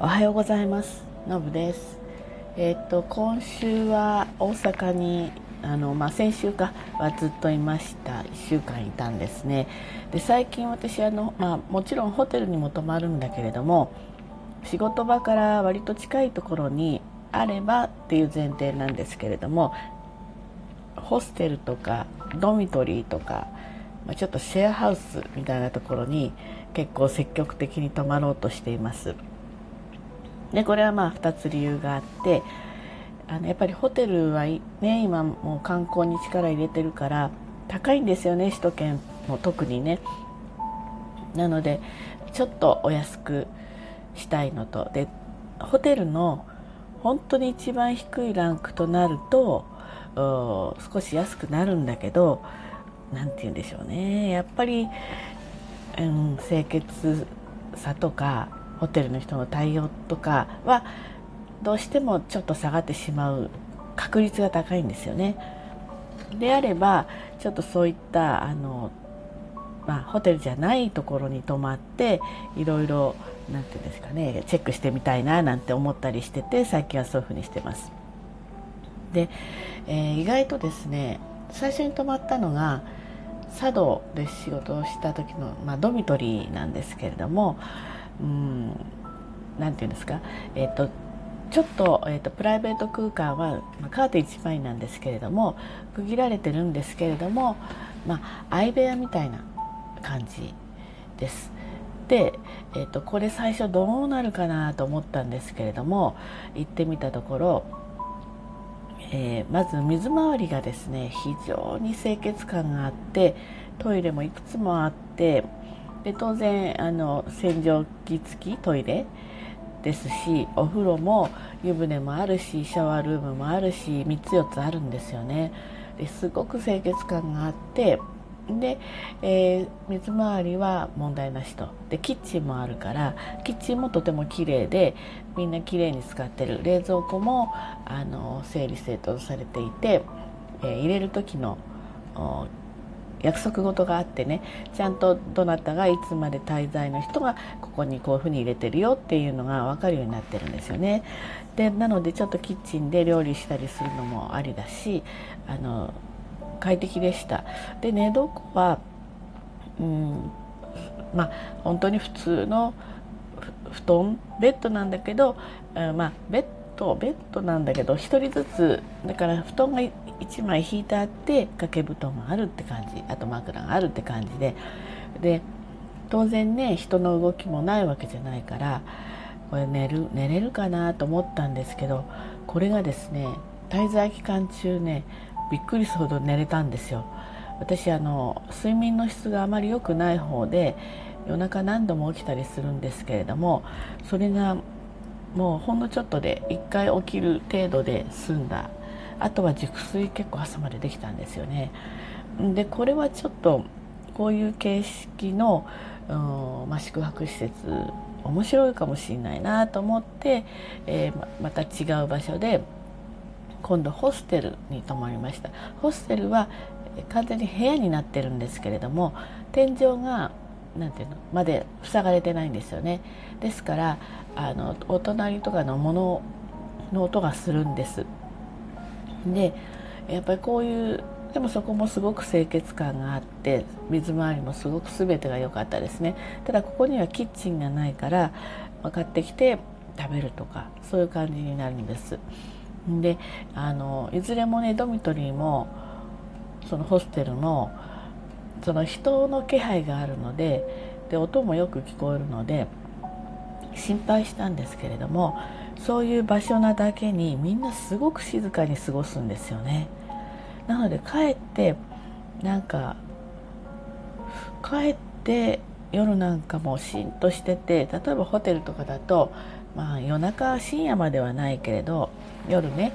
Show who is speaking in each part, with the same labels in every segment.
Speaker 1: おはようございます。のぶです。えっ、と今週は大阪にあの、まあ、先週かはずっといました。1週間いたんですね。で最近私あの、まあ、もちろんホテルにも泊まるんだけれども仕事場から割と近いところにあればっていう前提なんですけれどもホステルとかドミトリーとか、まあ、ちょっとシェアハウスみたいなところに結構積極的に泊まろうとしています。でこれはまあ2つ理由があってあのやっぱりホテルはね今もう観光に力入れてるから高いんですよね首都圏も特にね。なのでちょっとお安くしたいのと。でホテルの本当に一番低いランクとなると少し安くなるんだけど何て言うんでしょうね。やっぱり、うん、清潔さとかホテルの人の対応とかはどうしてもちょっと下がってしまう確率が高いんですよね。であればちょっとそういったあの、まあ、ホテルじゃないところに泊まっていろいろ何て言うんですかねチェックしてみたいななんて思ったりしてて最近はそういうふうにしてます。で、えー、意外とですね最初に泊まったのが佐渡で仕事をした時の、まあ、ドミトリーなんですけれどもうん何て言うんですか、えーと、ちょっと,、えーと、プライベート空間は、まあ、カーテン1枚なんですけれども区切られてるんですけれども、まあ、相部屋みたいな感じです。で、えーとこれ最初どうなるかなと思ったんですけれども行ってみたところえー、まず水回りがですね非常に清潔感があってトイレもいくつもあってで当然あの洗浄機付きトイレですしお風呂も湯船もあるしシャワールームもあるし3つ4つあるんですよね。ですごく清潔感があってで、えー、水回りは問題なしと。でキッチンもあるからキッチンもとても綺麗でみんな綺麗に使ってる。冷蔵庫もあの整理整頓されていて、えー、入れる時の約束事があってねちゃんとどなたがいつまで滞在の人がここにこういうふうに入れてるよっていうのが分かるようになってるんですよね。でなのでちょっとキッチンで料理したりするのもありだしあの快適でしたで寝床はうんまあ本当に普通の布団ベッドなんだけど、まあベッドとベッドなんだけど1人ずつだから布団が1枚引いてあって掛け布団があるって感じあと枕があるって感じで。で当然ね人の動きもないわけじゃないからこれ寝る寝れるかなと思ったんですけどこれがですね滞在期間中ねびっくりするほど寝れたんですよ。私あの睡眠の質があまり良くない方で夜中何度も起きたりするんですけれどもそれがもうほんのちょっとで1回起きる程度で済んだ。あとは熟睡結構朝までできたんですよね。でこれはちょっとこういう形式の、うんまあ、宿泊施設面白いかもしれないなと思って、えー、また違う場所で今度ホステルに泊まりました。ホステルは完全に部屋になってるんですけれども天井がなんていうのまで塞がれてないんですよね。ですからあのお隣とかのものの音がするんです。でやっぱりこういうでもそこもすごく清潔感があって水回りもすごく全てが良かったですね。ただここにはキッチンがないから買ってきて食べるとかそういう感じになるんです。であのいずれもねドミトリーもそのホステルもその人の気配があるのでで音もよく聞こえるので心配したんですけれどもそういう場所なだけにみんなすごく静かに過ごすんですよね。なので帰ってなんか帰って夜なんかもしんとしてて例えばホテルとかだとまあ夜中深夜まではないけれど夜ね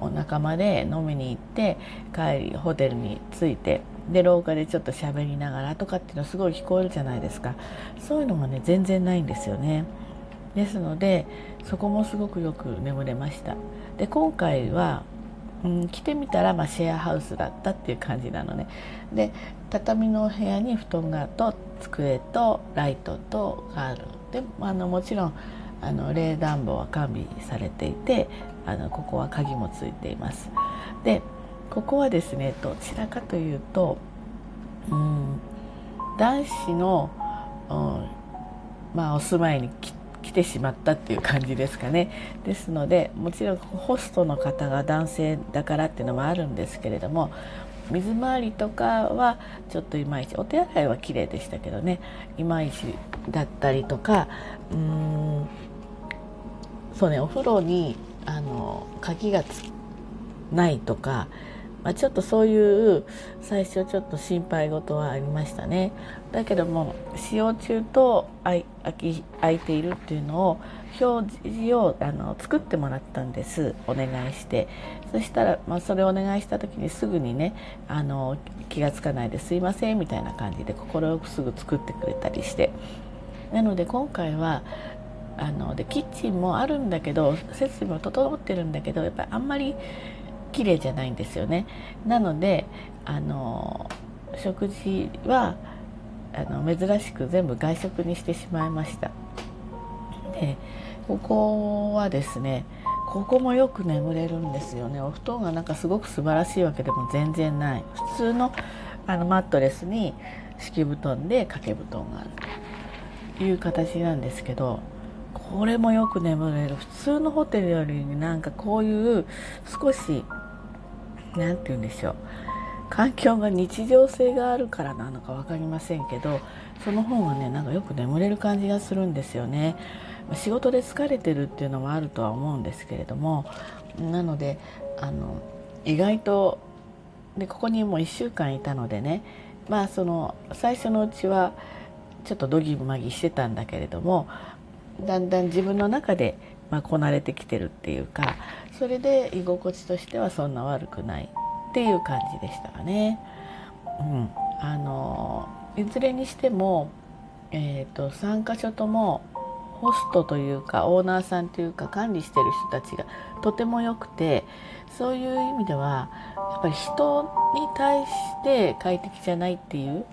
Speaker 1: お仲間で飲みに行って帰りホテルに着いてで廊下でちょっと喋りながらとかっていうのすごい聞こえるじゃないですか。そういうのもね全然ないんですよね。ですのでそこもすごくよく眠れました。で今回は、うん、来てみたら、まあ、シェアハウスだったっていう感じなのね。で畳の部屋に布団がと机とライトとがあるであのもちろんあの冷暖房は完備されていてあのここは鍵もついています。でここはですねどちらかというと、うん、男子の、うん、まあ、お住まいに来てしまったっていう感じですかね。ですのでもちろんホストの方が男性だからっていうのもあるんですけれども水回りとかはちょっといまいちお手洗いは綺麗でしたけどねいまいちだったりとかうーんそうねお風呂にあの鍵がないとかまあ、ちょっとそういう最初ちょっと心配事はありましたね。だけども使用中と空いているっていうのを表示をあの作ってもらったんです。お願いして。そしたら、まあ、それをお願いした時にすぐにねあの気が付かないですいませんみたいな感じで快くすぐ作ってくれたりして。なので今回はあのでキッチンもあるんだけど設備も整ってるんだけどやっぱりあんまり綺麗じゃないんですよね。なのであの食事はあの珍しく全部外食にしてしまいました。でここはですねここもよく眠れるんですよね。お布団がなんかすごく素晴らしいわけでも全然ない。普通のあのマットレスに敷布団で掛け布団があるという形なんですけどこれもよく眠れる。普通のホテルよりなんかこういう少し何て言うんでしょう。環境が日常性があるからなのか分かりませんけどその方がねなんかよく眠れる感じがするんですよね。仕事で疲れてるっていうのもあるとは思うんですけれどもなのであの意外とでここにもう1週間いたのでねまあその最初のうちはちょっとドギマギしてたんだけれどもだんだん自分の中でまあ、こなれてきてるっていうかそれで居心地としてはそんな悪くないっていう感じでしたかね。うん、あのいずれにしても、えーと、3か所ともホストというかオーナーさんというか管理してる人たちがとても良くてそういう意味ではやっぱり人に対して快適じゃないっていう、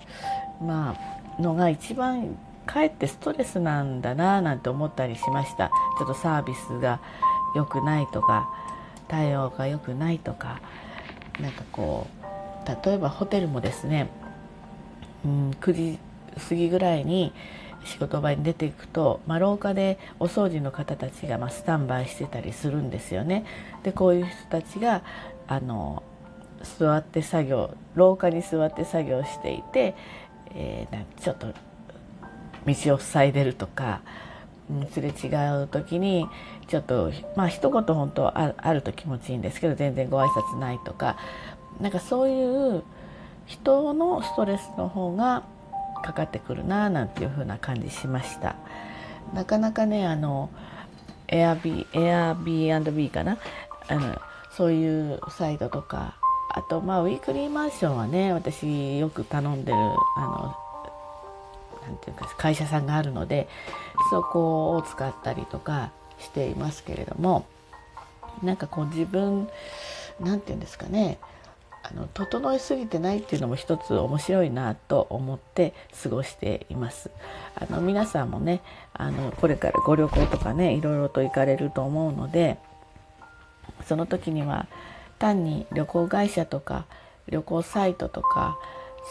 Speaker 1: まあのが一番かえってストレスなんだななんて思ったりしましたちょっとサービスが良くないとか対応が良くないとかなんかこう例えばホテルもですね、うん、9時過ぎぐらいに仕事場に出ていくと、まあ、廊下でお掃除の方たちがまスタンバイしてたりするんですよね。でこういう人たちがあの座って作業廊下に座って作業していて、えー、ちょっと道を塞いでるとか、すれ違う時にちょっとまあ一言本当ああると気持ちいいんですけど全然ご挨拶ないとか。なんかそういう人のストレスの方がかかってくるななんていう風な感じしました。なかなかねあのエアビーエアビービーかな？あのそういうサイトとか。あとまあウィークリーマンションはね私よく頼んでるあのなんていうか会社さんがあるのでそこを使ったりとかしていますけれどもなんかこう自分なんていうんですかねあの整いすぎてないっていうのも一つ面白いなと思って過ごしています。あの皆さんもねあのこれからご旅行とかねいろいろと行かれると思うのでその時には単に旅行会社とか旅行サイトとか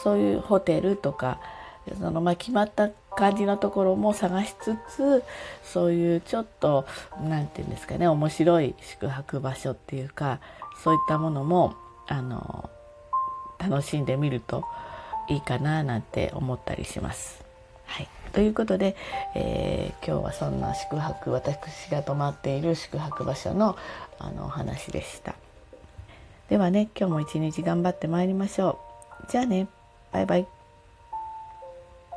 Speaker 1: そういうホテルとかそのまあ決まった感じのところも探しつつそういうちょっと何て言うんですかね面白い宿泊場所っていうかそういったものもあの楽しんでみるといいかななんて思ったりします。はい、ということで、えー、今日はそんな宿泊私が泊まっている宿泊場所のあのお話でした。ではね今日も一日頑張ってまいりましょう。じゃあねバイバイ。